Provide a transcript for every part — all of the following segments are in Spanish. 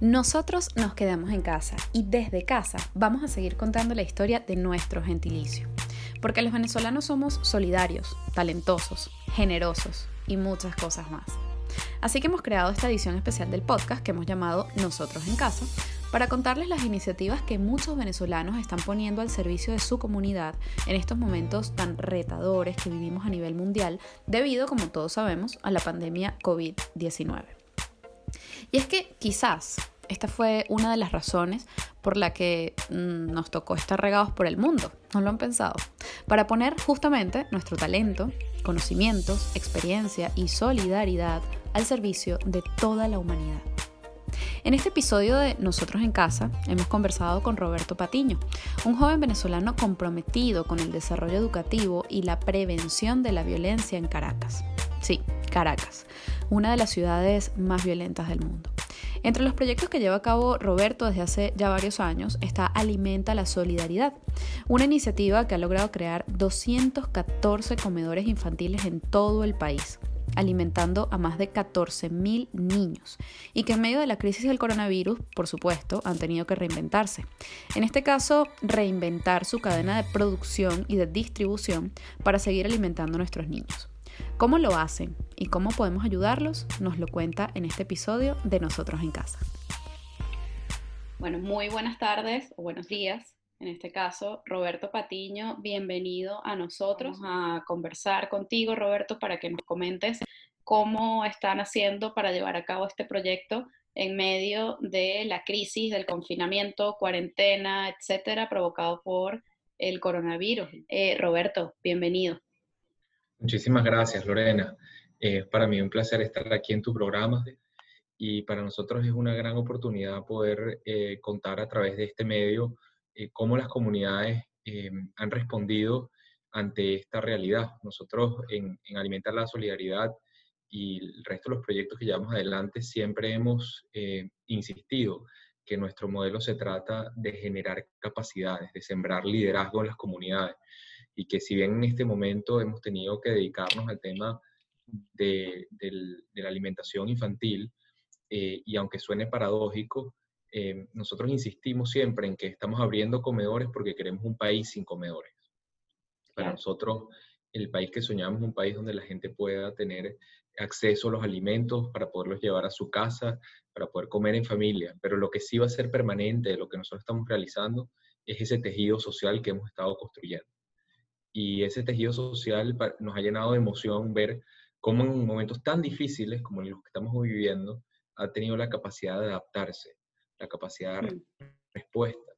Nosotros nos quedamos en casa y desde casa vamos a seguir contando la historia de nuestro gentilicio. Porque los venezolanos somos solidarios, talentosos, generosos y muchas cosas más. Así que hemos creado esta edición especial del podcast que hemos llamado Nosotros en Casa para contarles las iniciativas que muchos venezolanos están poniendo al servicio de su comunidad en estos momentos tan retadores que vivimos a nivel mundial debido, como todos sabemos, a la pandemia COVID-19. Y es que quizás esta fue una de las razones por la que mm, nos tocó estar regados por el mundo, ¿no lo han pensado? Para poner justamente nuestro talento, conocimientos, experiencia y solidaridad al servicio de toda la humanidad. En este episodio de Nosotros en Casa hemos conversado con Roberto Patiño, un joven venezolano comprometido con el desarrollo educativo y la prevención de la violencia en Caracas. Sí, Caracas, una de las ciudades más violentas del mundo. Entre los proyectos que lleva a cabo Roberto desde hace ya varios años está Alimenta la Solidaridad, una iniciativa que ha logrado crear 214 comedores infantiles en todo el país alimentando a más de 14.000 niños y que en medio de la crisis del coronavirus, por supuesto, han tenido que reinventarse. En este caso, reinventar su cadena de producción y de distribución para seguir alimentando a nuestros niños. ¿Cómo lo hacen y cómo podemos ayudarlos? Nos lo cuenta en este episodio de Nosotros en Casa. Bueno, muy buenas tardes o buenos días. En este caso, Roberto Patiño, bienvenido a nosotros a conversar contigo, Roberto, para que nos comentes cómo están haciendo para llevar a cabo este proyecto en medio de la crisis del confinamiento, cuarentena, etcétera, provocado por el coronavirus. Eh, Roberto, bienvenido. Muchísimas gracias, Lorena. Es para mí un placer estar aquí en tu programa y para nosotros es una gran oportunidad poder eh, contar a través de este medio eh, cómo las comunidades eh, han respondido ante esta realidad. Nosotros en, Alimentar la Solidaridad y el resto de los proyectos que llevamos adelante siempre hemos insistido que nuestro modelo se trata de generar capacidades, de sembrar liderazgo en las comunidades y que si bien en este momento hemos tenido que dedicarnos al tema de, la alimentación infantil, eh, y aunque suene paradójico, eh, nosotros insistimos siempre en que estamos abriendo comedores porque queremos un país sin comedores. Para nosotros, el país que soñamos es un país donde la gente pueda tener acceso a los alimentos para poderlos llevar a su casa, para poder comer en familia. Pero lo que sí va a ser permanente de lo que nosotros estamos realizando es ese tejido social que hemos estado construyendo y ese tejido social nos ha llenado de emoción ver cómo en momentos tan difíciles como los que estamos viviendo ha tenido la capacidad de adaptarse, la capacidad de respuesta.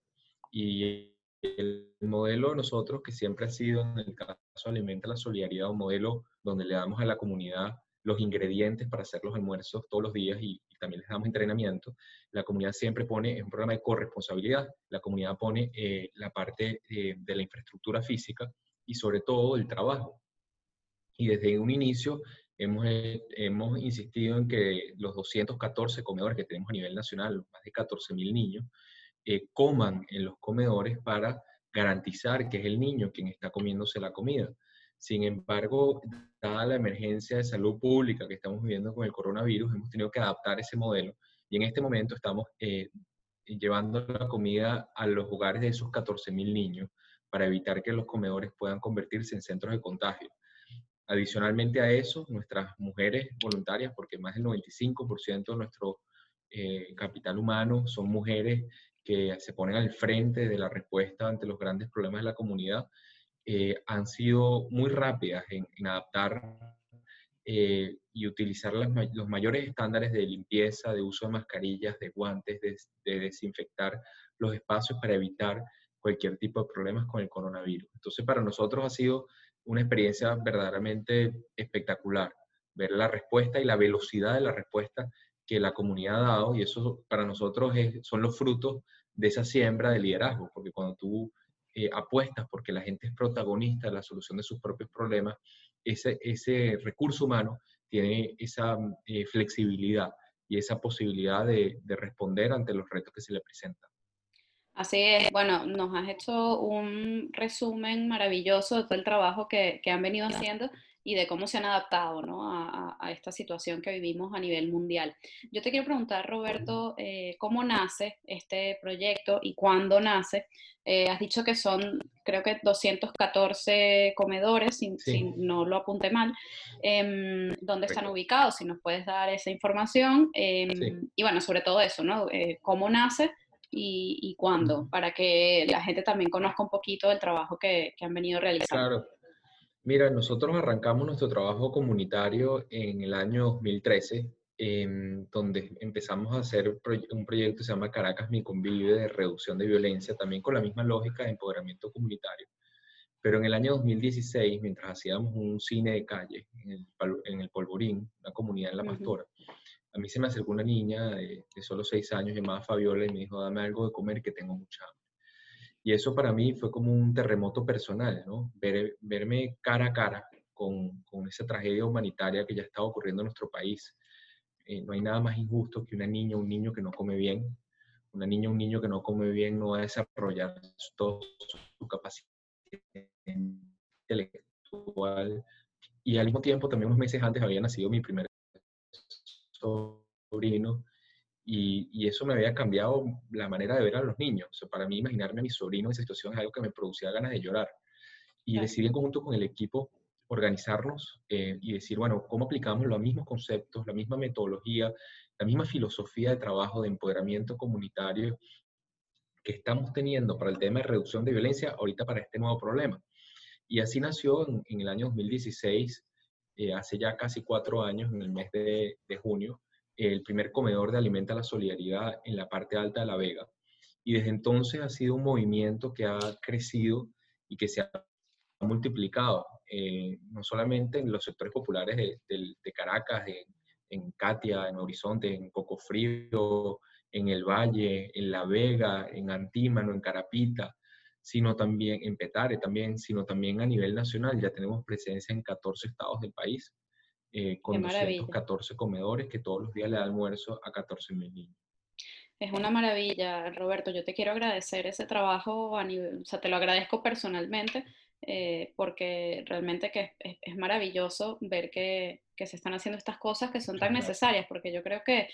Y el modelo de nosotros, que siempre ha sido, en el caso Alimenta la Solidaridad, un modelo donde le damos a la comunidad los ingredientes para hacer los almuerzos todos los días y, también les damos entrenamiento. La comunidad siempre pone, es un programa de corresponsabilidad, la comunidad pone eh, la parte eh, de la infraestructura física y sobre todo el trabajo. Y desde un inicio hemos, eh, hemos insistido en que los 214 comedores que tenemos a nivel nacional, más de 14.000 niños, eh, coman en los comedores para garantizar que es el niño quien está comiéndose la comida. Sin embargo, dada la emergencia de salud pública que estamos viviendo con el coronavirus, hemos tenido que adaptar ese modelo y en este momento estamos eh, llevando la comida a los hogares de esos 14.000 niños para evitar que los comedores puedan convertirse en centros de contagio. Adicionalmente a eso, nuestras mujeres voluntarias, porque más del 95% de nuestro eh, capital humano son mujeres que se ponen al frente de la respuesta ante los grandes problemas de la comunidad, eh, han sido muy rápidas en, adaptar eh, y utilizar los mayores estándares de limpieza, de uso de mascarillas, de guantes, de desinfectar los espacios para evitar cualquier tipo de problemas con el coronavirus. Entonces, para nosotros ha sido una experiencia verdaderamente espectacular, ver la respuesta y la velocidad de la respuesta que la comunidad ha dado, y eso para nosotros son los frutos de esa siembra de liderazgo, porque cuando tú eh, apuestas porque la gente es protagonista de la solución de sus propios problemas, ese, ese recurso humano tiene esa eh, flexibilidad y esa posibilidad de responder ante los retos que se le presentan. Así es, bueno, nos has hecho un resumen maravilloso de todo el trabajo que, han venido haciendo y de cómo se han adaptado ¿no? a, a, esta situación que vivimos a nivel mundial. Yo te quiero preguntar, Roberto, eh, ¿cómo nace este proyecto y cuándo nace? Eh, has dicho que son, creo que 214 comedores, si, no lo apunte mal. Eh, ¿Dónde están ubicados? Si nos puedes dar esa información. Em, y bueno, sobre todo eso, ¿no? Eh, ¿Cómo nace? Y, y, cuándo, para que la gente también conozca un poquito del trabajo que, que han venido realizando. Claro, Mira, nosotros arrancamos nuestro trabajo comunitario en el año 2013, donde empezamos a hacer un proyecto que se llama Caracas Mi Convive de reducción de violencia, también con la misma lógica de empoderamiento comunitario. Pero en el año 2016, mientras hacíamos un cine de calle en el, Polvorín, una comunidad en La Pastora, a mí se me acercó una niña de, de solo seis años llamada Fabiola y me dijo, dame algo de comer que tengo mucha hambre. Y eso para mí fue como un terremoto personal, ¿no? verme cara a cara con, con, esa tragedia humanitaria que ya estaba ocurriendo en nuestro país. Eh, no hay nada más injusto que una niña un niño que no come bien. Una niña un niño que no come bien no va a desarrollar toda su capacidad intelectual. Y al mismo tiempo, también unos meses antes había nacido mi primer sobrino y, eso me había cambiado la manera de ver a los niños. O sea, para mí, imaginarme a mi sobrino en esa situación es algo que me producía ganas de llorar. Y decidí en conjunto con el equipo organizarnos eh, y decir, bueno, ¿cómo aplicamos los mismos conceptos, la misma metodología, la misma filosofía de trabajo, de empoderamiento comunitario que estamos teniendo para el tema de reducción de violencia ahorita para este nuevo problema? Y así nació en, el año 2016, eh, hace ya casi cuatro años, en el mes de, junio, el primer comedor de Alimenta la Solidaridad en la parte alta de La Vega. Y desde entonces ha sido un movimiento que ha crecido y que se ha multiplicado, eh, no solamente en los sectores populares de, Caracas, en Katia, en Horizonte, en Poco Frío, en El Valle, en La Vega, en Antímano, en Carapita, sino también en Petare, también, sino también a nivel nacional. Ya tenemos presencia en 14 estados del país eh, con 214 comedores que todos los días le da almuerzo a 14 mil niños. Es una maravilla, Roberto. Yo te quiero agradecer ese trabajo, a nivel, o sea, te lo agradezco personalmente, eh, porque realmente que es, es maravilloso ver que, que, se están haciendo estas cosas que son tan necesarias, porque yo creo que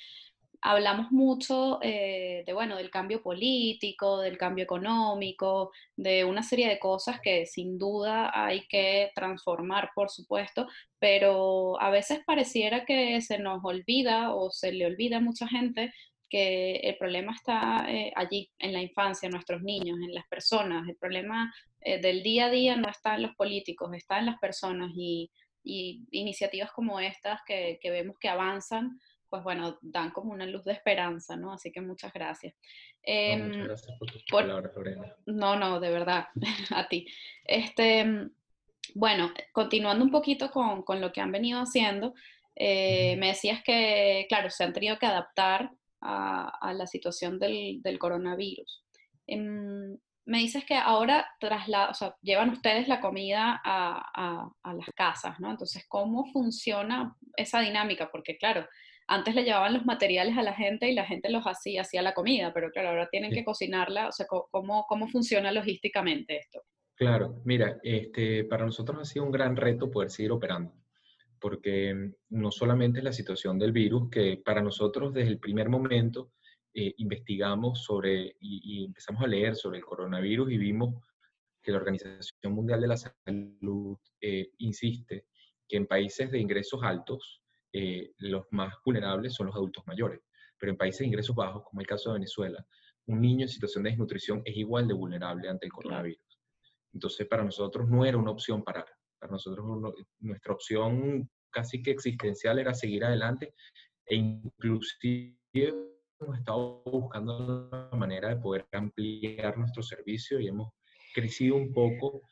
hablamos mucho eh, de, bueno, del cambio político, del cambio económico, de una serie de cosas que sin duda hay que transformar, por supuesto, pero a veces pareciera que se nos olvida o se le olvida a mucha gente que el problema está eh, allí, en la infancia, en nuestros niños, en las personas. El problema eh, del día a día no está en los políticos, está en las personas y, iniciativas como estas que, que vemos que avanzan pues bueno, dan como una luz de esperanza, ¿no? Así que muchas gracias. no, muchas em, gracias por tus palabras, Lorena. No, no, de verdad, a ti. Este, em, bueno, continuando un poquito con, con lo que han venido haciendo, eh, me decías que, claro, se han tenido que adaptar a, a la situación del, del coronavirus. Em, me dices que ahora trasla o sea, llevan ustedes la comida a, a, a, las casas, ¿no? Entonces, ¿cómo funciona esa dinámica? Porque, claro, antes le llevaban los materiales a la gente y la gente los hacía, hacía la comida, pero claro, ahora tienen que cocinarla, o sea, ¿cómo, cómo funciona logísticamente esto? Claro, mira, este, para nosotros ha sido un gran reto poder seguir operando, porque no solamente es la situación del virus, que para nosotros desde el primer momento eh, investigamos sobre y, empezamos a leer sobre el coronavirus y vimos que la Organización Mundial de la Salud eh, insiste que en países de ingresos altos, eh, los más vulnerables son los adultos mayores. Pero en países de ingresos bajos, como el caso de Venezuela, un niño en situación de desnutrición es igual de vulnerable ante el coronavirus. Entonces, para nosotros no era una opción parar. Para nosotros nuestra opción casi que existencial era seguir adelante e inclusive hemos estado buscando una manera de poder ampliar nuestro servicio y hemos crecido un poco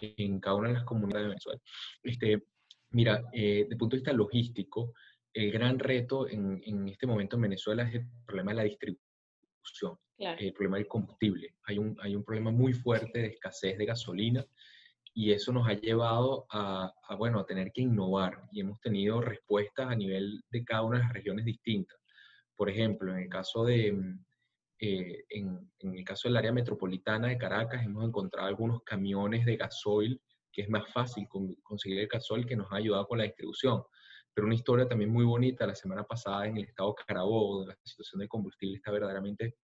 en cada una de las comunidades de Venezuela. Este, Mira, eh, desde el punto de vista logístico, el gran reto en, en, este momento en Venezuela es el problema de la distribución, el problema del combustible. Hay un, hay un problema muy fuerte de escasez de gasolina y eso nos ha llevado a, a, bueno, a tener que innovar y hemos tenido respuestas a nivel de cada una de las regiones distintas. Por ejemplo, en el caso de, eh, en, en, el caso del área metropolitana de Caracas, hemos encontrado algunos camiones de gasoil que es más fácil conseguir el gasol que nos ha ayudado con la distribución. Pero una historia también muy bonita, la semana pasada en el estado Carabobo, donde la situación de combustible está verdaderamente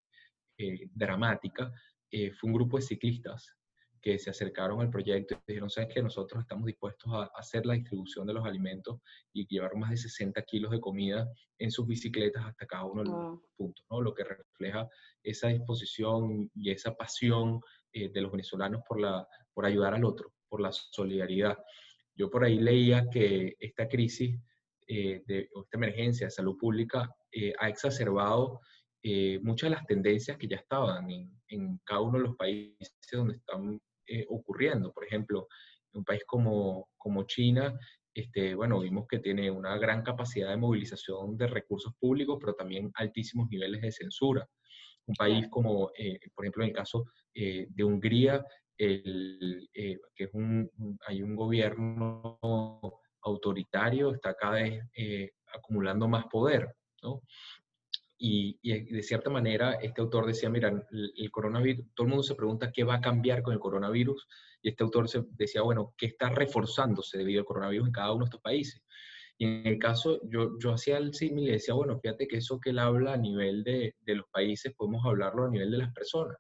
eh, dramática, eh, fue un grupo de ciclistas que se acercaron al proyecto y dijeron, sabes que nosotros estamos dispuestos a hacer la distribución de los alimentos y llevar más de 60 kilos de comida en sus bicicletas hasta cada uno de los puntos, ¿no? Lo que refleja esa disposición y esa pasión eh, de los venezolanos por, la, por ayudar al otro, por la solidaridad. Yo por ahí leía que esta crisis, eh, de, esta emergencia de salud pública eh, ha exacerbado muchas de las tendencias que ya estaban en, en, cada uno de los países donde están eh, ocurriendo. Por ejemplo, en un país como, como China, este, bueno, vimos que tiene una gran capacidad de movilización de recursos públicos, pero también altísimos niveles de censura. Un país como, eh, por ejemplo, en el caso eh, de Hungría, el, que es un, hay un gobierno autoritario, está cada vez acumulando más poder. Y, de cierta manera, este autor decía, mira, el, coronavirus, todo el mundo se pregunta qué va a cambiar con el coronavirus, y este autor decía, bueno, ¿qué está reforzándose debido al coronavirus en cada uno de estos países? Y en el caso, yo, yo hacía el símil y decía, bueno, fíjate que eso que él habla a nivel de, de, los países, podemos hablarlo a nivel de las personas.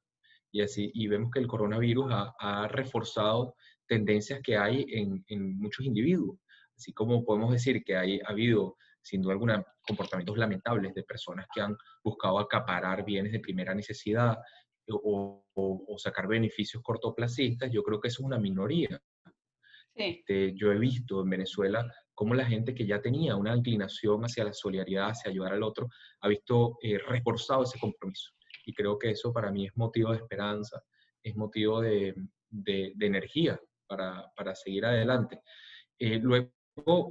Y así, y vemos que el coronavirus ha, ha reforzado tendencias que hay en, en, muchos individuos. Así como podemos decir que hay, ha habido sin duda alguna, comportamientos lamentables de personas que han buscado acaparar bienes de primera necesidad o, sacar beneficios cortoplacistas, yo creo que eso es una minoría. Este, yo he visto en Venezuela cómo la gente que ya tenía una inclinación hacia la solidaridad, hacia ayudar al otro, ha visto eh, reforzado ese compromiso. Y creo que eso para mí es motivo de esperanza, es motivo de, de, energía para, para, seguir adelante. Eh, luego,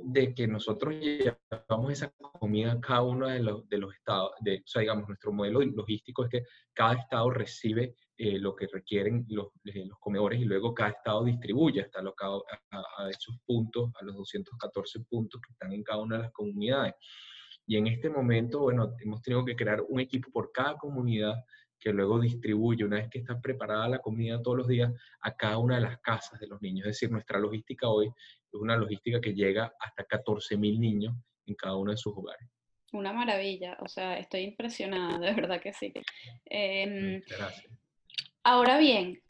de que nosotros llevamos esa comida a cada uno de los, de los estados, de, o sea, digamos, nuestro modelo logístico es que cada estado recibe eh, lo que requieren los, eh, los, comedores y luego cada estado distribuye hasta los, a, a, esos puntos, a los 214 puntos que están en cada una de las comunidades. Y en este momento, bueno, hemos tenido que crear un equipo por cada comunidad que luego distribuye, una vez que está preparada la comida todos los días, a cada una de las casas de los niños. Es decir, nuestra logística hoy es una logística que llega hasta 14.000 niños en cada uno de sus hogares. Una maravilla, o sea, estoy impresionada, de verdad que sí. Em, Gracias. Ahora bien,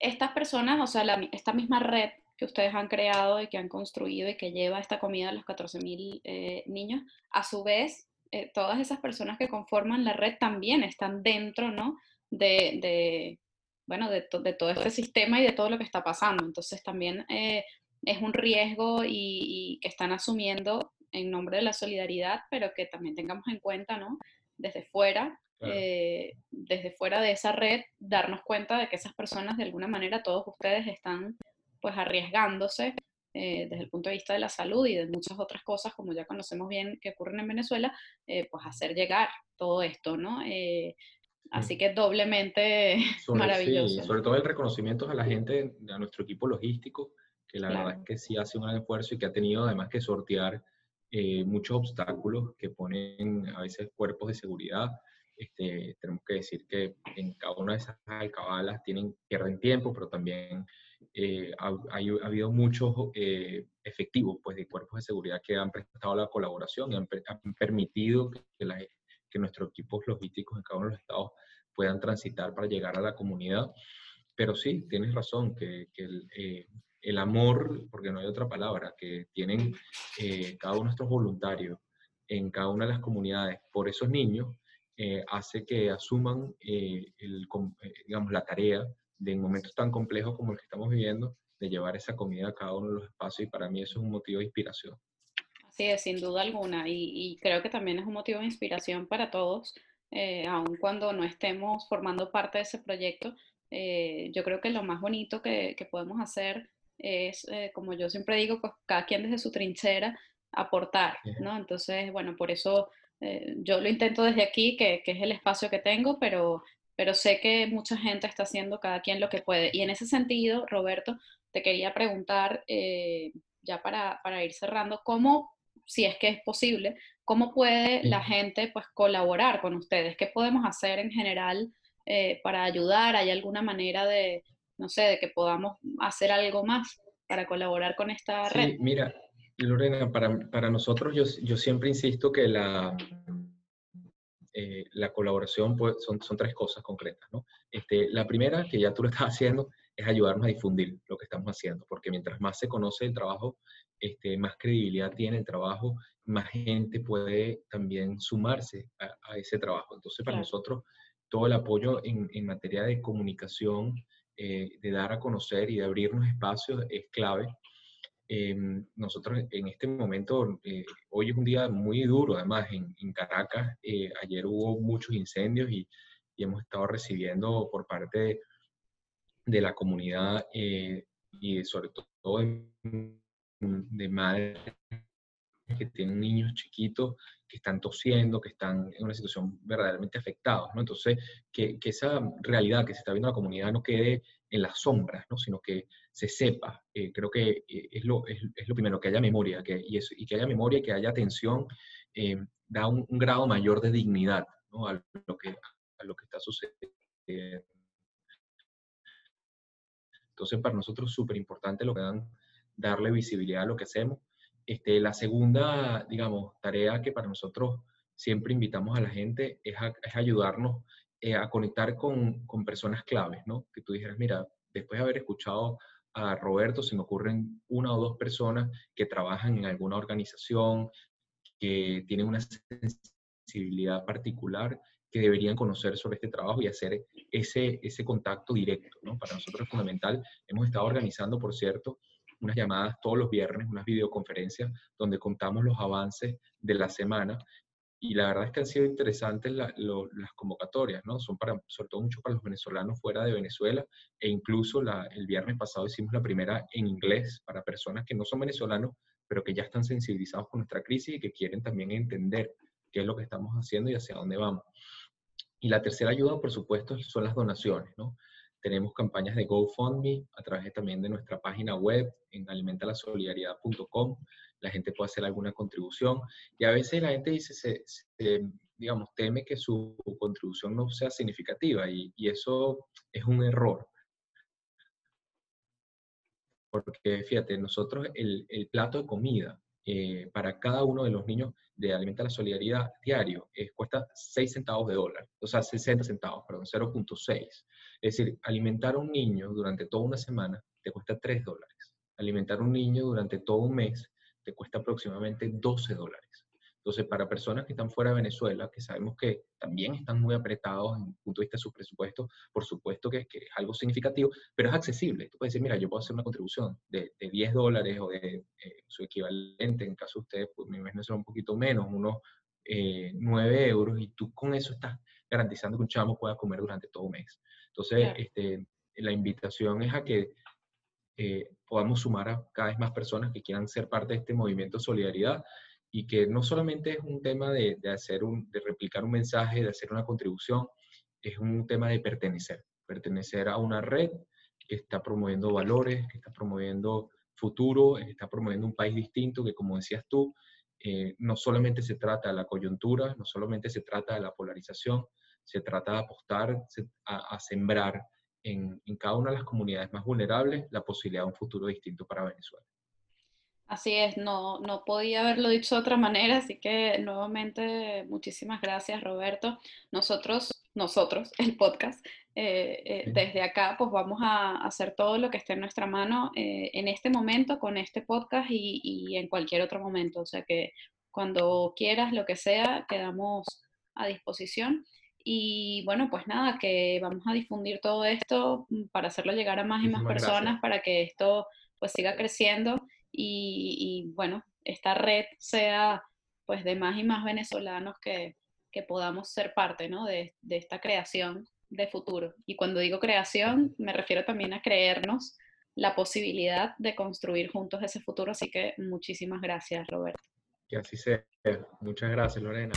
estas personas, o sea, esta misma red que ustedes han creado y que han construido y que lleva esta comida a los 14.000 eh, niños, a su vez eh, todas esas personas que conforman la red también están dentro, ¿no? De, bueno, de, todo este sistema y de todo lo que está pasando. Entonces también eh, es un riesgo y, que están asumiendo en nombre de la solidaridad, pero que también tengamos en cuenta, ¿no? Desde fuera, eh, desde fuera de esa red, darnos cuenta de que esas personas, de alguna manera, todos ustedes están pues arriesgándose eh, desde el punto de vista de la salud y de muchas otras cosas, como ya conocemos bien que ocurren en Venezuela, eh, pues hacer llegar todo esto, ¿no? Eh, así que doblemente maravilloso. sobre todo el reconocimiento a la gente, a nuestro equipo logístico, que la verdad es que sí hace un gran esfuerzo y que ha tenido además que sortear muchos obstáculos que ponen a veces cuerpos de seguridad. Este, tenemos que decir que en cada una de esas alcabalas tienen, pierden tiempo, pero también eh, ha, habido muchos eh, efectivos pues, de cuerpos de seguridad que han prestado la colaboración y han, permitido que, que, nuestros equipos logísticos en cada uno de los estados puedan transitar para llegar a la comunidad. Pero sí, tienes razón, que, que el, eh, el, amor, porque no hay otra palabra, que tienen cada uno de nuestros voluntarios en cada una de las comunidades por esos niños, hace que asuman el, digamos, la tarea de momentos tan complejos como el que estamos viviendo, de llevar esa comida a cada uno de los espacios y para mí eso es un motivo de inspiración. Así es, sin duda alguna, y, creo que también es un motivo de inspiración para todos, eh, aun cuando no estemos formando parte de ese proyecto. Eh, yo creo que lo más bonito que, que podemos hacer es, eh, como yo siempre digo, pues cada quien desde su trinchera aportar, ¿no? Entonces, bueno, por eso yo lo intento desde aquí, que, que, es el espacio que tengo, pero pero sé que mucha gente está haciendo cada quien lo que puede. Y en ese sentido, Roberto, te quería preguntar, eh, ya para, para, ir cerrando, ¿cómo, si es que es posible, cómo puede la gente pues colaborar con ustedes? ¿Qué podemos hacer en general eh, para ayudar? ¿Hay alguna manera de, no sé, de que podamos hacer algo más? para colaborar con esta red? Sí, mira, Lorena, para, para nosotros yo, yo, siempre insisto que la, eh, la colaboración pues, son, son tres cosas concretas. ¿no? Este, la primera, que ya tú lo estás haciendo, es ayudarnos a difundir lo que estamos haciendo, porque mientras más se conoce el trabajo, este, más credibilidad tiene el trabajo, más gente puede también sumarse a, ese trabajo. Entonces, para nosotros, todo el apoyo en, en materia de comunicación, eh, de dar a conocer y de abrirnos espacios es clave. Em, nosotros en este momento, eh, hoy es un día muy duro, además en, Caracas, eh, ayer hubo muchos incendios y, hemos estado recibiendo por parte de, la comunidad y sobre todo de, de madres que tienen niños chiquitos que están tosiendo, que están en una situación verdaderamente afectados, ¿no? Entonces, que, que, esa realidad que se está viendo en la comunidad no quede en las sombras, ¿no? Sino que se sepa. Eh, creo que eh, es, lo, es, lo primero, que haya memoria, que, y, eso, y, que haya memoria, que haya atención, eh, da un, un, grado mayor de dignidad, ¿no? A lo que, a lo que está sucediendo. Entonces, para nosotros es súper importante lo que dan, darle visibilidad a lo que hacemos este, la segunda, digamos, tarea que para nosotros siempre invitamos a la gente es, es ayudarnos eh, a conectar con, con, personas claves, ¿no? Que tú dijeras, mira, después de haber escuchado a Roberto, se me ocurren una o dos personas que trabajan en alguna organización, que tienen una sensibilidad particular, que deberían conocer sobre este trabajo y hacer ese, ese contacto directo, ¿no? Para nosotros es fundamental. Hemos estado organizando, por cierto, unas llamadas todos los viernes, unas videoconferencias donde contamos los avances de la semana y la verdad es que han sido interesantes las convocatorias, ¿no? Son para, sobre todo mucho para los venezolanos fuera de Venezuela e incluso la, el viernes pasado hicimos la primera en inglés para personas que no son venezolanos, pero que ya están sensibilizados con nuestra crisis y que quieren también entender qué es lo que estamos haciendo y hacia dónde vamos. Y la tercera ayuda, por supuesto, son las donaciones, ¿no? Tenemos campañas de GoFundMe a través también de nuestra página web en alimentalasolidaridad.com. La gente puede hacer alguna contribución y a veces la gente dice, se, digamos, teme que su contribución no sea significativa y, y eso es un error. Porque fíjate, nosotros el, el plato de comida eh, para cada uno de los niños de Alimenta la Solidaridad diario eh, cuesta 6 centavos de dólar, o sea, 60 centavos, perdón, 0.6. Es decir, alimentar a un niño durante toda una semana te cuesta 3 dólares. Alimentar a un niño durante todo un mes te cuesta aproximadamente 12 dólares. Entonces, para personas que están fuera de Venezuela, que sabemos que también están muy apretados en el punto de vista de su presupuesto, por supuesto que, es algo significativo, pero es accesible. Tú puedes decir, mira, yo puedo hacer una contribución de, de 10 dólares o de eh, su equivalente, en caso de ustedes, pues me imagino será un poquito menos, unos eh, 9 euros, y tú con eso estás garantizando que un chamo pueda comer durante todo un mes. Entonces, claro. este, la invitación es a que eh, podamos sumar a cada vez más personas que quieran ser parte de este movimiento de solidaridad y que no solamente es un tema de, de, hacer un, de replicar un mensaje, de hacer una contribución, es un tema de pertenecer, pertenecer a una red que está promoviendo valores, que está promoviendo futuro, que está promoviendo un país distinto, que como decías tú, eh, no solamente se trata de la coyuntura, no solamente se trata de la polarización, se trata de apostar a, a sembrar en, en cada una de las comunidades más vulnerables la posibilidad de un futuro distinto para Venezuela. Así es, no, no podía haberlo dicho de otra manera, así que nuevamente muchísimas gracias Roberto. Nosotros, nosotros, el podcast, eh, eh, desde acá pues vamos a hacer todo lo que esté en nuestra mano eh, en este momento con este podcast y, y, en cualquier otro momento, o sea que cuando quieras, lo que sea, quedamos a disposición. Y bueno, pues nada, que vamos a difundir todo esto para hacerlo llegar a más y más personas, gracias. para que esto pues siga creciendo y, y, bueno, esta red sea pues de más y más venezolanos que, que podamos ser parte ¿no? de, de, esta creación de futuro. Y cuando digo creación, me refiero también a creernos la posibilidad de construir juntos ese futuro. Así que muchísimas gracias, Roberto. Que así sea. Muchas gracias, Lorena.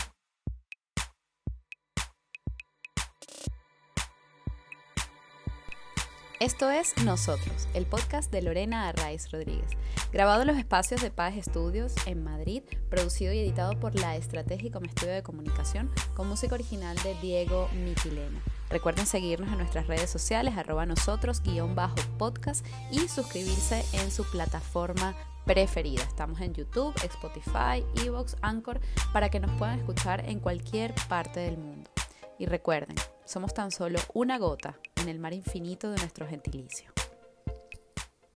Esto es Nosotros, el podcast de Lorena Arraiz Rodríguez, grabado en los espacios de Paz Estudios en Madrid, producido y editado por La Estrategia como estudio de comunicación, con música original de Diego Miquilena. Recuerden seguirnos en nuestras redes sociales, arroba nosotros, guion bajo podcast y suscribirse en su plataforma preferida. Estamos en YouTube, Spotify, Evox, Anchor, para que nos puedan escuchar en cualquier parte del mundo. Y recuerden, somos tan solo una gota en el mar infinito de nuestro gentilicio.